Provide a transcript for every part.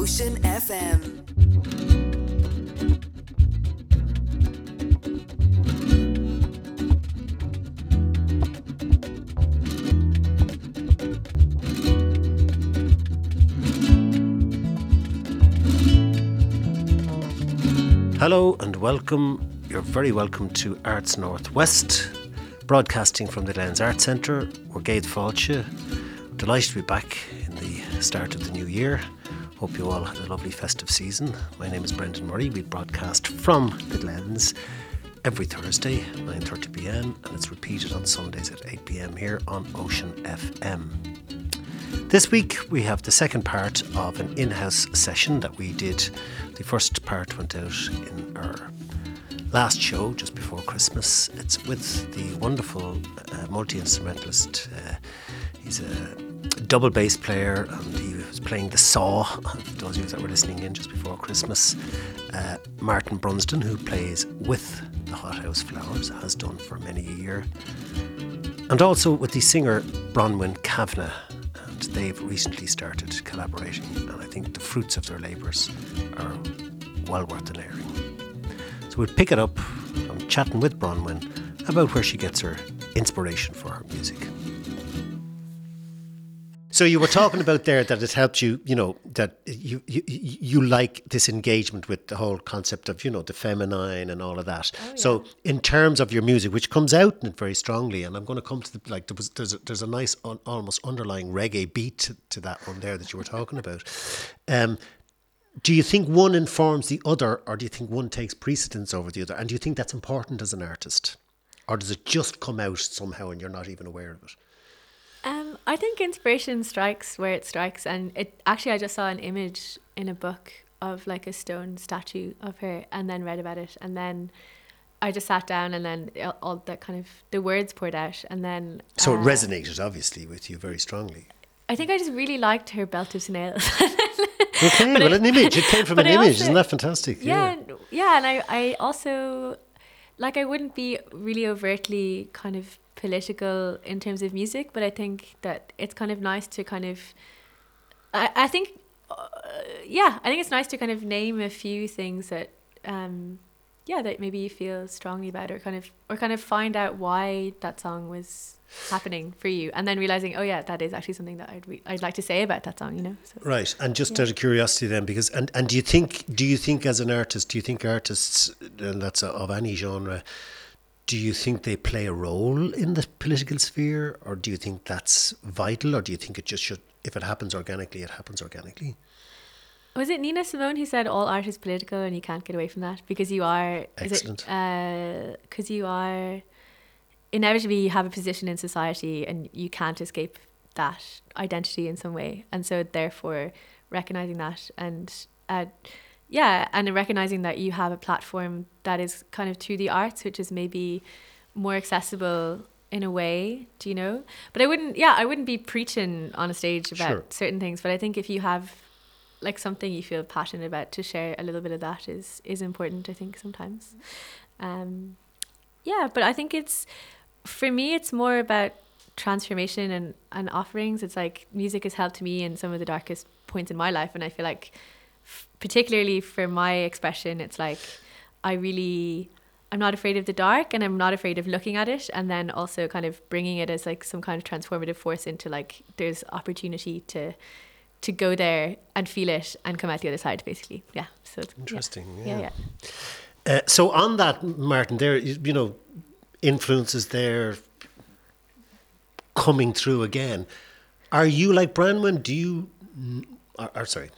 Ocean FM. Hello and welcome. You're very welcome to Arts Northwest, broadcasting from the Glens Arts Centre. We're Gabe Falcha. Delighted to be back in the start of the new year. Hope you all had a lovely festive season. My name is Brendan Murray. We broadcast from the Glens every Thursday, 9:30 p.m., and it's repeated on Sundays at 8 p.m. here on Ocean FM. This week we have the second part of an in-house session that we did. The first part went out in our last show just before Christmas. It's with the wonderful uh, multi-instrumentalist. Uh, he's a double bass player and he playing the saw. Those of you that were listening in just before Christmas, uh, Martin Brunsden, who plays with the Hothouse Flowers, has done for many a year, and also with the singer Branwen Kavanagh and they've recently started collaborating, and I think the fruits of their labours are well worth the airing. So we'll pick it up from chatting with Branwen about where she gets her inspiration for her music. So you were talking about there that it helped you, you know, that you, you you like this engagement with the whole concept of, you know, the feminine and all of that. Oh, So in terms of your music, which comes out in it very strongly, and I'm going to come to the like there was, there's a, there's a nice un, almost underlying reggae beat to, to that one there that you were talking about. Um, do you think one informs the other, or do you think one takes precedence over the other? And do you think that's important as an artist, or does it just come out somehow and you're not even aware of it? Um, I think inspiration strikes where it strikes, and it actually I just saw an image in a book of like a stone statue of her, and then read about it, and then I just sat down, and then all- that kind of the words poured out, and then So it uh, resonated obviously with you very strongly. I think I just really liked her belt of nails. Okay, But well, an image. It came from an I image. also- Isn't that fantastic? yeah, and- yeah, and I I also like I wouldn't be really overtly kind of political in terms of music, but I think that it's kind of nice to kind of I I think uh, yeah, I think it's nice to kind of name a few things that um yeah, that maybe you feel strongly about or kind of or kind of find out why that song was happening for you and then realizing oh yeah that is actually something that I'd re- I'd like to say about that song you know so Right, and just Yeah. out of curiosity, then, because and and do you think do you think as an artist, do you think artists, and that's of any genre, do you think they play a role in the political sphere, or do you think that's vital, or do you think it just should, if it happens organically, it happens organically? Was it Nina Simone who said all art is political and you can't get away from that because you are Excellent. because you are inevitably you have a position in society and you can't escape that identity in some way and so therefore recognizing that and uh, yeah and recognizing that you have a platform that is kind of through the arts which is maybe more accessible in a way do you know? But i wouldn't yeah i wouldn't be preaching on a stage about Sure. certain things but i think if you have like something you feel passionate about to share a little bit of that is is important i think sometimes. Um yeah but i think it's for me it's more about transformation and and offerings. It's like music has helped me in some of the darkest points in my life and i feel like particularly for my expression it's like i really i'm not afraid of the dark and i'm not afraid of looking at it and then also kind of bringing it as like some kind of transformative force into like there's opportunity to to go there and feel it and come out the other side basically yeah so it's- Interesting. yeah Yeah. yeah Uh, so on that, Martin, there you, you know, influences there coming through again. Are you like Branwen? Do you, or, or sorry,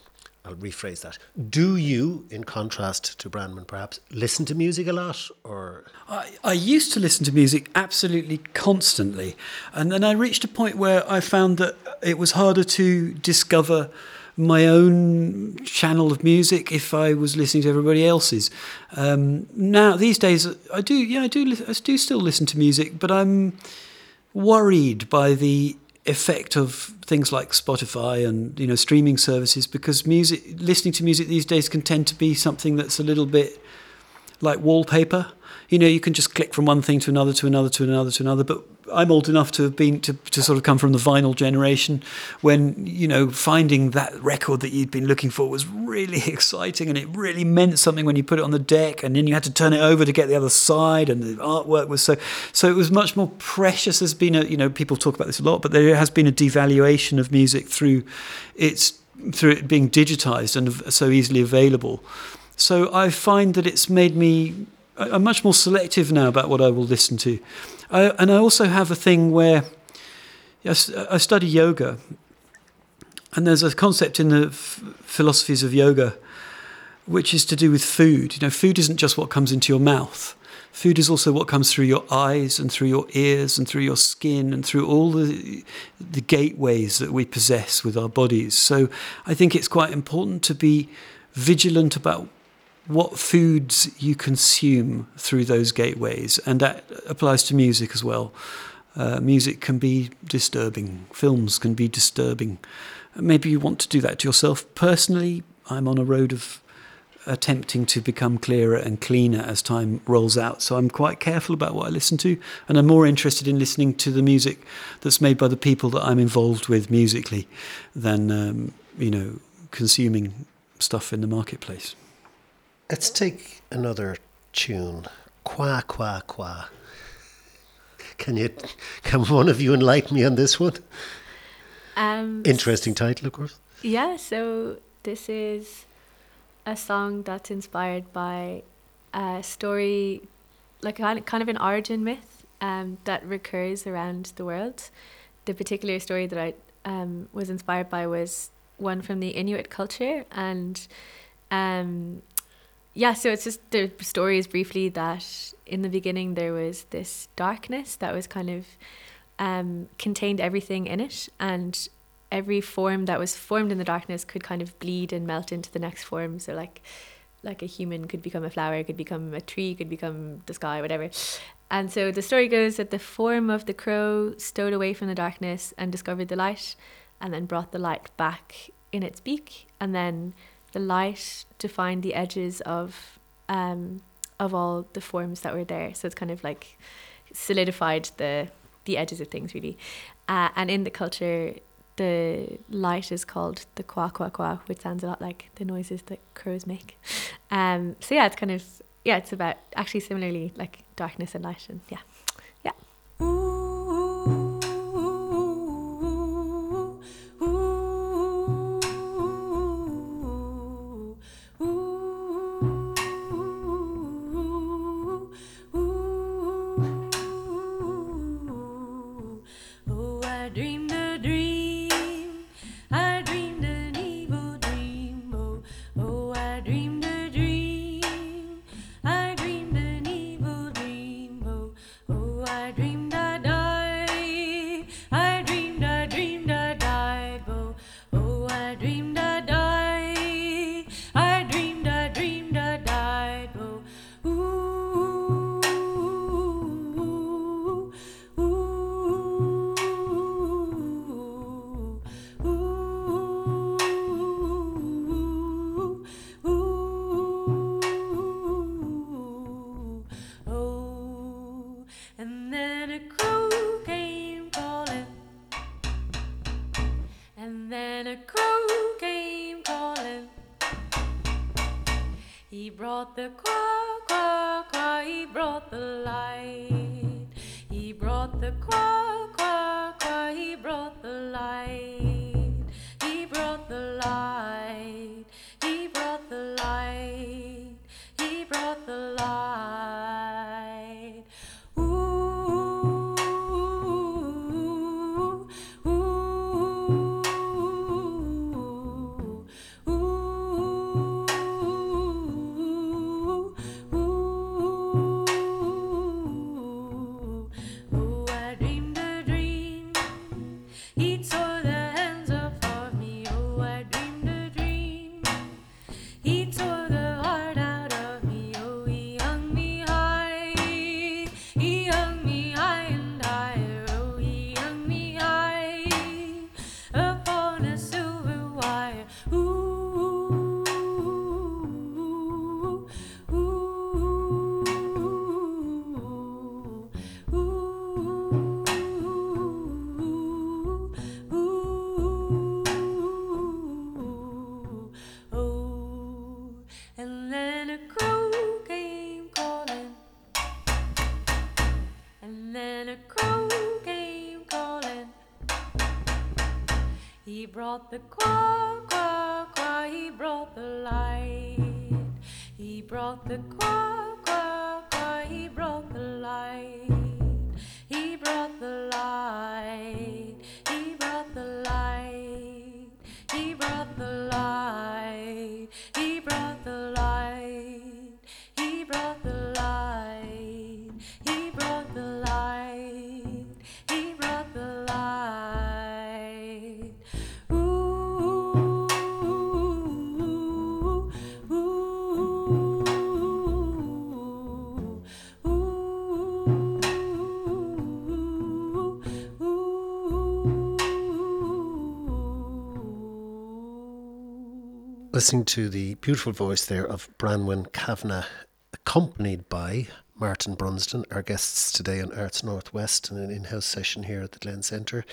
I'll rephrase that. Do you, in contrast to Branwen, perhaps listen to music a lot, or I, I used to listen to music absolutely constantly, and then I reached a point where I found that it was harder to discover my own channel of music if I was listening to everybody else's. Um, now these days, I do, yeah, I do, I do still listen to music, but I'm worried by the effect of things like Spotify and you know streaming services because music listening to music these days can tend to be something that's a little bit like wallpaper. You know, you can just click from one thing to another, to another, to another, to another. But I'm old enough to have been to, to sort of come from the vinyl generation when you know finding that record that you'd been looking for was really exciting and it really meant something when you put it on the deck and then you had to turn it over to get the other side and the artwork was so so it was much more precious. There's been a you know people talk about this a lot, but there has been a devaluation of music through its through it being digitized and so easily available. So I find that it's made me I'm much more selective now about what I will listen to. I, and I also have a thing where yes, I study yoga, and there's a concept in the f- philosophies of yoga which is to do with food. You know, food isn't just what comes into your mouth. Food is also what comes through your eyes and through your ears and through your skin and through all the the gateways that we possess with our bodies. So I think it's quite important to be vigilant about what foods you consume through those gateways, and that applies to music as well. Uh, music can be disturbing, films can be disturbing. Maybe you want to do that to yourself. Personally, I'm on a road of attempting to become clearer and cleaner as time rolls out. So I'm quite careful about what I listen to, and I'm more interested in listening to the music that's made by the people that I'm involved with musically than, um, you know, consuming stuff in the marketplace. Let's take another tune. Qua qua qua. Can you? Can one of you enlighten me on this one? Um, Interesting title, of course. Yeah, so this is a song that's inspired by a story, like kind of- kind of an origin myth um, that recurs around the world. The particular story that I um, was inspired by was one from the Inuit culture, and um, yeah, so it's just the story is briefly that in the beginning there was this darkness that was kind of um, contained everything in it, and every form that was formed in the darkness could kind of bleed and melt into the next form. So like like a human could become a flower, could become a tree, could become the sky, whatever. And so the story goes that the form of the crow stowed away from the darkness and discovered the light, and then brought the light back in its beak, and then the light defined the edges of um, of all the forms that were there. So it's kind of like solidified the the edges of things really. Uh, and in the culture, the light is called the qua qua qua, which sounds a lot like the noises that crows make. Um, so yeah, it's kind of yeah, it's about actually similarly like darkness and light, and yeah. Brought the the Listening to the beautiful voice there of Branwen Kavanagh, accompanied by Martin Brunsden, our guests today on Arts Northwest in an in house session here at the Glen Centre.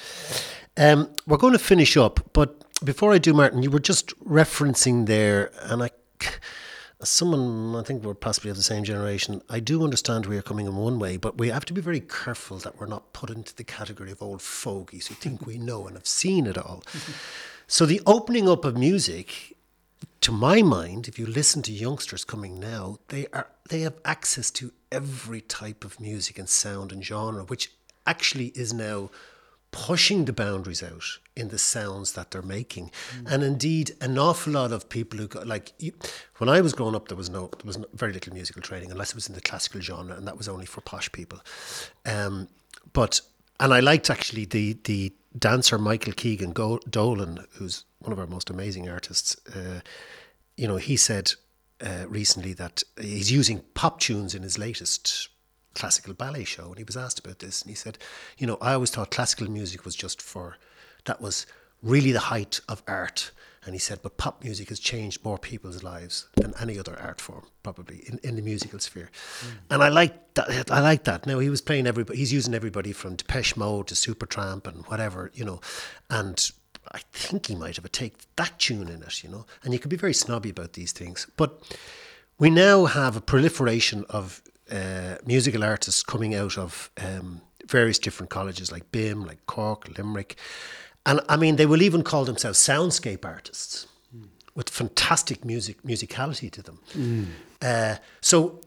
Um, we're going to finish up, but before I do, Martin, you were just referencing there, and I. As someone, I think we're possibly of the same generation, I do understand where you're coming in one way, but we have to be very careful that we're not put into the category of old fogies who think we know and have seen it all. so the opening up of music to my mind, if you listen to youngsters coming now, they are they have access to every type of music and sound and genre, which actually is now pushing the boundaries out in the sounds that they're making. And indeed, an awful lot of people who got like you, when I was growing up, there was no there was no, very little musical training unless it was in the classical genre, and that was only for posh people. Um, but and I liked actually the the dancer Michael Keegan Go- Dolan, who's one of our most amazing artists. Uh, you know, he said uh, recently that he's using pop tunes in his latest classical ballet show, and he was asked about this, and he said, you know, I always thought classical music was just for that was really the height of art. And he said, but pop music has changed more people's lives than any other art form, probably in, in the musical sphere. And I like that. I like that. Now he was playing everybody. He's using everybody from Depeche Mode to Supertramp and whatever, you know. And I think he might have a take that tune in it, you know. And you can be very snobby about these things, but we now have a proliferation of uh, musical artists coming out of um, various different colleges like BIMM, like Cork, Limerick. And I mean, they will even call themselves soundscape artists with fantastic music musicality to them. Uh, so,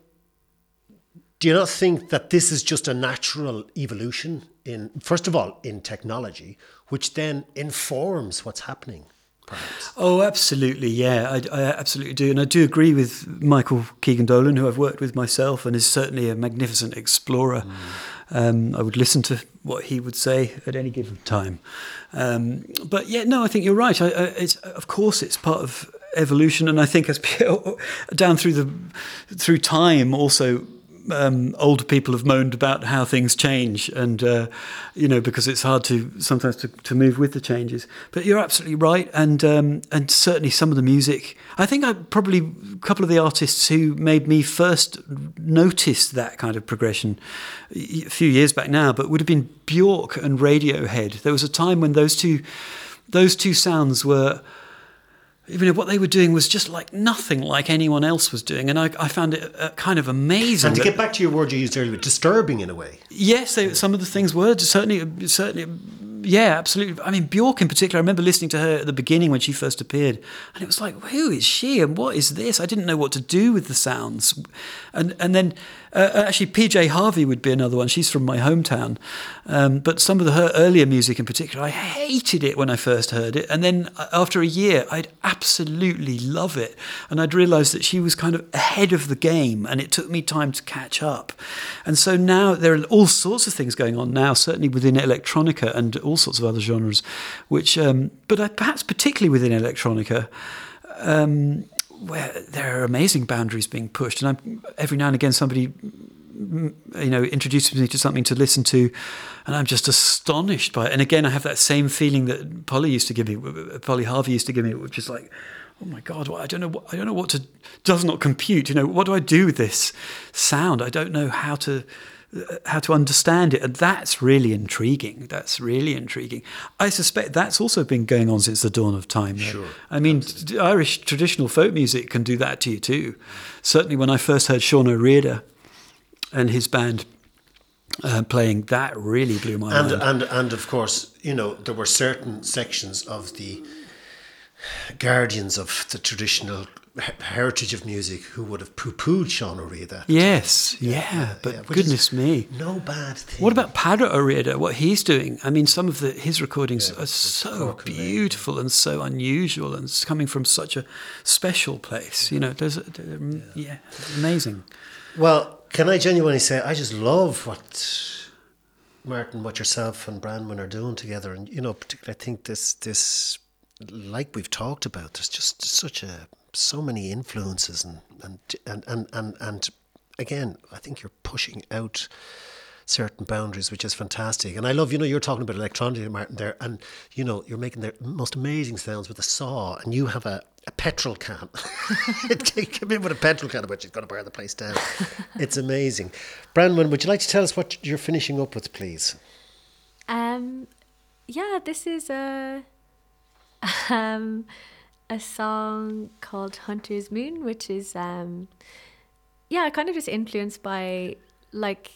do you not think that this is just a natural evolution in, first of all, in technology, which then informs what's happening, perhaps? Oh, absolutely, yeah, I, I absolutely do, and I do agree with Michael Keegan Dolan, who I've worked with myself, and is certainly a magnificent explorer. Um, I would listen to what he would say at any given time. Um, but yeah, no, I think you're right. I, I, it's of course it's part of evolution, and I think as down through the through time also um, older people have moaned about how things change, and uh, you know because it's hard to sometimes to, to move with the changes. But you're absolutely right, and um, and certainly some of the music. I think I probably a couple of the artists who made me first notice that kind of progression a few years back now, but would have been Bjork and Radiohead. There was a time when those two those two sounds were you know what they were doing was just like nothing like anyone else was doing, and I, I found it uh, kind of amazing. And to get back to your word you used earlier, disturbing in a way. Yes, they, some of the things were certainly, certainly, yeah, absolutely. I mean, Bjork in particular. I remember listening to her at the beginning when she first appeared, and it was like, who is she and what is this? I didn't know what to do with the sounds, and and then uh, actually PJ Harvey would be another one. She's from my hometown, um, but some of the, her earlier music in particular, I hated it when I first heard it, and then uh, after a year, I'd absolutely love it, and I'd realised that she was kind of ahead of the game, and it took me time to catch up, and so now there are all sorts of things going on now, certainly within electronica and all sorts of other genres, which, um, but I, perhaps particularly within electronica. Um, where there are amazing boundaries being pushed, and I'm, every now and again somebody you know introduces me to something to listen to and i'm just astonished by it. And again i have that same feeling that polly used to give me polly harvey used to give me which is like oh my god i don't know what i don't know what to does not compute. You know what do i do with this sound? I don't know how to how to understand it and that's really intriguing. That's really intriguing. I suspect that's also been going on since the dawn of time though. Sure, i mean irish traditional folk music can do that to you too. Certainly when i first heard Seán Ó Riada and his band uh, playing that really blew my And, mind. and and of course, you know, there were certain sections of the guardians of the traditional heritage of music who would have poo-pooed Seán Ó Riada. Yes, yeah, but yeah, which is goodness me. No bad thing. What about Peadar Ó Riada? What he's doing? I mean, some of the his recordings Yeah, are so Cork and Maine. beautiful and so unusual, and it's coming from such a special place. You know, there's, there- um, yeah, amazing. Well, can I genuinely say I just love what Martin, what yourself and Branwen are doing together, and you know, particularly I think this this like we've talked about, there's just such a so many influences and and and and and, and again, I think you're pushing out certain boundaries, which is fantastic. And I love, you know, you're talking about electronica, Martin, there, and you know, you're making the most amazing sounds with a saw, and you have a, a petrol can. it came in with a petrol can, which you've got to burn the place down. it's amazing. Branwen, would you like to tell us what you're finishing up with, please? Um, yeah, this is a um a song called Hunter's Moon, which is um yeah, kind of just influenced by like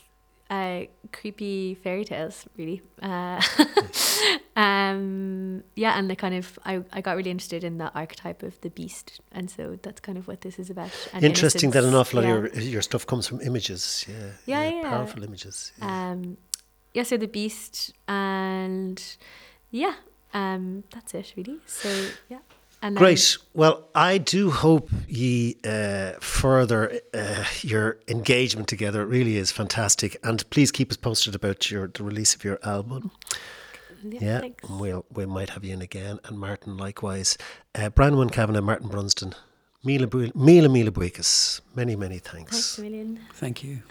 uh creepy fairy tales, really. Uh, um yeah, and the kind of I I got really interested in the archetype of the beast, and so that's kind of what this is about. and Interesting that an awful lot yeah. of your, your stuff comes from images. Yeah, Yeah, yeah. powerful images. Yeah. um yeah so the beast and yeah um that's it really so yeah and Great. Well, I do hope ye uh, further uh, your engagement together. It really is fantastic, and please keep us posted about your the release of your album. yeah, Yeah, thanks. we'll we might have you in again, and Martin likewise. Uh, Branwen Kavanagh, Martin Brunsden, Mila Bu- Mila Mila Buikas. Many many thanks thanks. a million Thank you.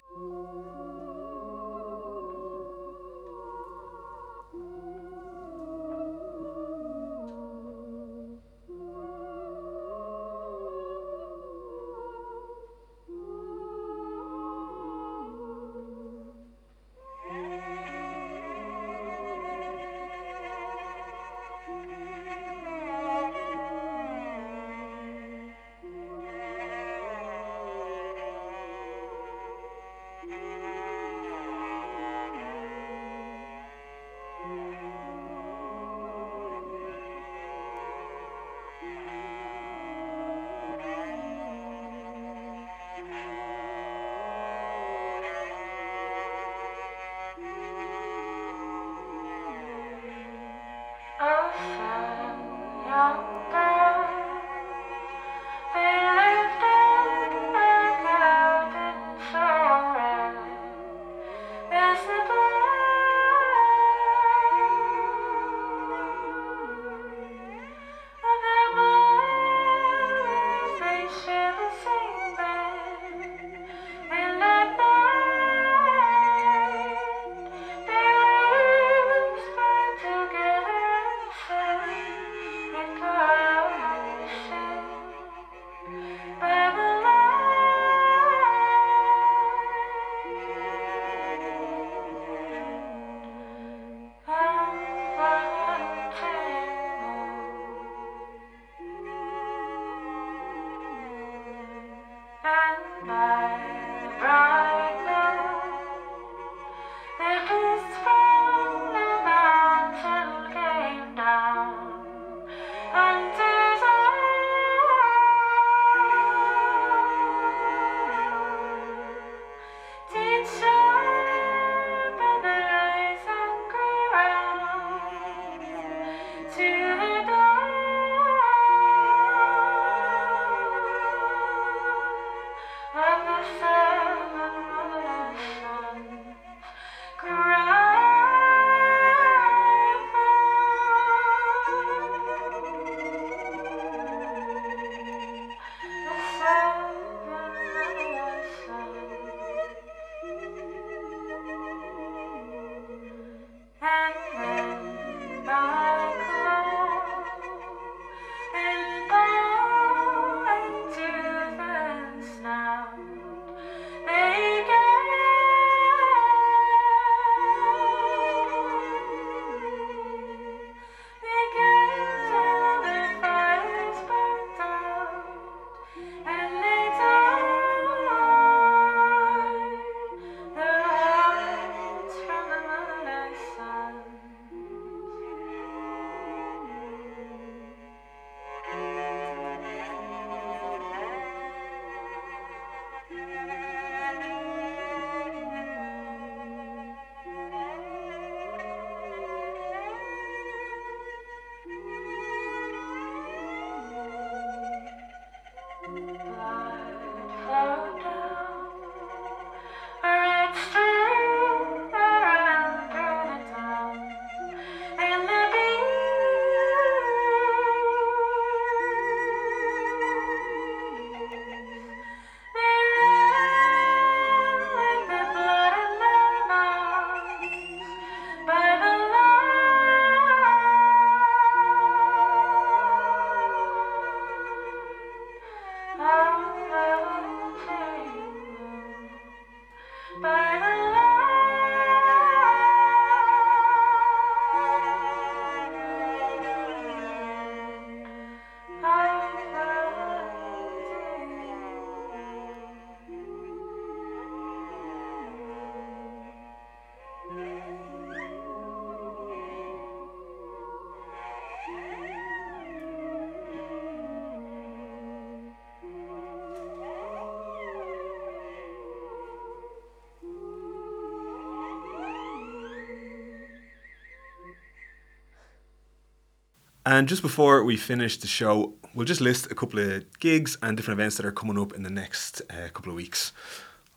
And just before we finish the show, we'll just list a couple of gigs and different events that are coming up in the next uh, couple of weeks.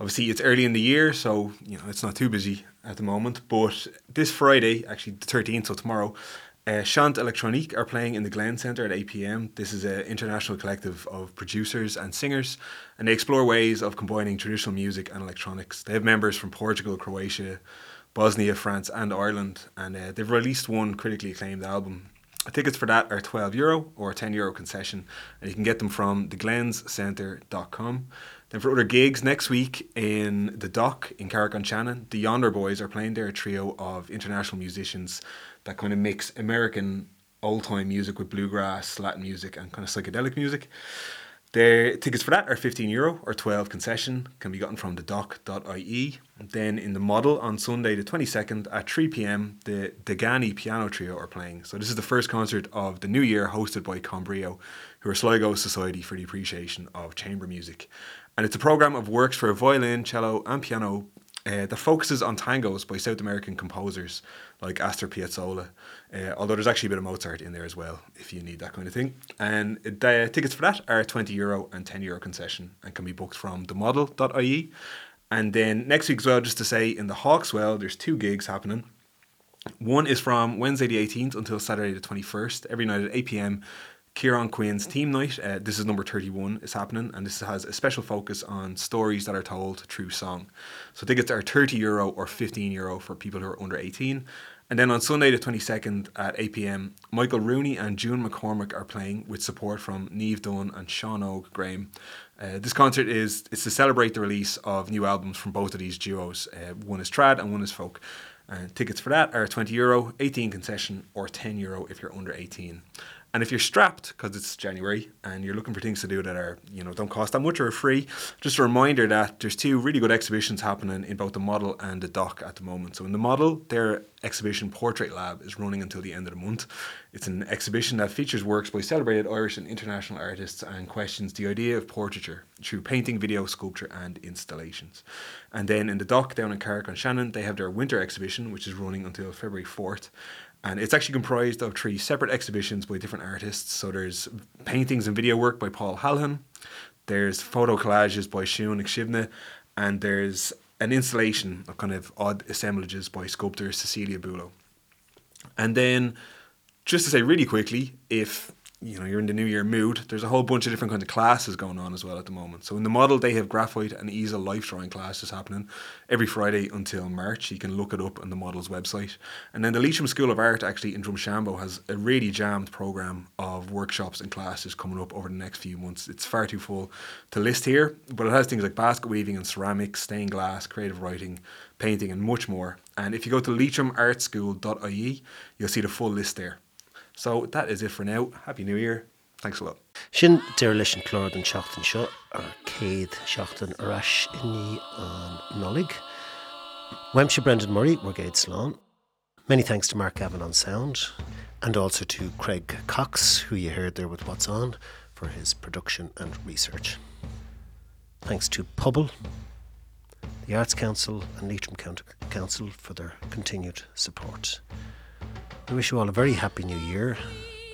Obviously, it's early in the year, so you know it's not too busy at the moment. But this Friday, actually the thirteenth, so tomorrow, uh, Chant Electronique are playing in the Glen Centre at 8 pm. This is an international collective of producers and singers, and they explore ways of combining traditional music and electronics. They have members from Portugal, Croatia, Bosnia, France, and Ireland, and uh, they've released one critically acclaimed album. Tickets for that are 12 euro or 10 euro concession, and you can get them from theglenscentre.com. Then for other gigs next week in the Dock in Carrick on Shannon, the Yonder Boys are playing there, a trio of international musicians that kind of mix American old time music with bluegrass, Latin music, and kind of psychedelic music. Their tickets for that are 15 euro or 12 concession, can be gotten from the dock.ie. Then in the model on Sunday the 22nd at 3 pm, the Degani Piano Trio are playing. So this is the first concert of the new year hosted by Combrio, who are Sligo Society for the Appreciation of Chamber Music. And it's a program of works for violin, cello, and piano uh, that focuses on tangos by South American composers like Astor Piazzolla. Uh, although there's actually a bit of Mozart in there as well, if you need that kind of thing. And the tickets for that are 20 euro and 10 euro concession and can be booked from themodel.ie. And then next week as well, just to say, in the Hawk's Well, there's two gigs happening. One is from Wednesday the 18th until Saturday the 21st, every night at 8 pm. Kieran Quinn's Team Night. Uh, this is number 31 is happening, and this has a special focus on stories that are told through song. So tickets are 30 euro or 15 euro for people who are under 18. And then on Sunday, the 22nd at 8 pm, Michael Rooney and June McCormack are playing with support from Niamh Dunne and Sean Og Graham. Uh, this concert is it's to celebrate the release of new albums from both of these duos. Uh, one is trad and one is folk. And tickets for that are 20 euro, 18 concession, or 10 euro if you're under 18. And if you're strapped, because it's January, and you're looking for things to do that are, you know, don't cost that much or are free, just a reminder that there's two really good exhibitions happening in both the model and the dock at the moment. So in the model, their exhibition Portrait Lab is running until the end of the month. It's an exhibition that features works by celebrated Irish and international artists and questions the idea of portraiture through painting, video, sculpture, and installations. And then in the dock down in Carrick on Shannon, they have their winter exhibition, which is running until February 4th and it's actually comprised of three separate exhibitions by different artists. So there's paintings and video work by Paul Halhan, there's photo collages by Shun Ikshivna, and there's an installation of kind of odd assemblages by sculptor Cecilia Bulo. And then, just to say really quickly, if you know you're in the new year mood. There's a whole bunch of different kinds of classes going on as well at the moment. So in the model they have graphite and easel life drawing classes happening every friday until march. You can look it up on the model's website. And then the leitrim school of art actually in Drumshanbo has a really jammed program of workshops and classes coming up over the next few months. It's far too full to list here but it has things like basket weaving and ceramics stained glass creative writing painting and much more. And if you go to leitrimartschool.ie you'll see the full list there so that is it for now. Happy New Year. Thanks a lot. Sin deir leis an chlór an seachtain seo ar céad seachtain aráis iní an nolig. Weimse Brendan Murray, Brigade Slán. Many thanks to Mark Gavin on sound, and also to Craig Cox, who you heard there with What's On, for his production and research. Thanks to Pobal, the Arts Council, and Leitrim County Council for their continued support. We wish you all a very happy new year,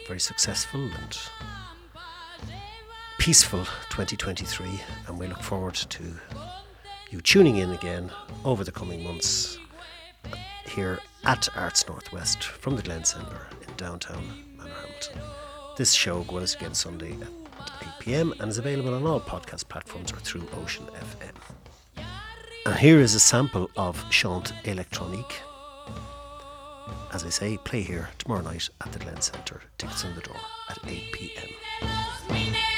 a very successful and peaceful 2023, and we look forward to you tuning in again over the coming months here at Arts Northwest from the Glen Centre in downtown Manor Hamilton. This show goes again Sunday at 8 pm and is available on all podcast platforms or through Ocean FM. And here is a sample of Chant Electronique as I say, play here tomorrow night at the Glen Centre. Tickets on the door at 8 pm.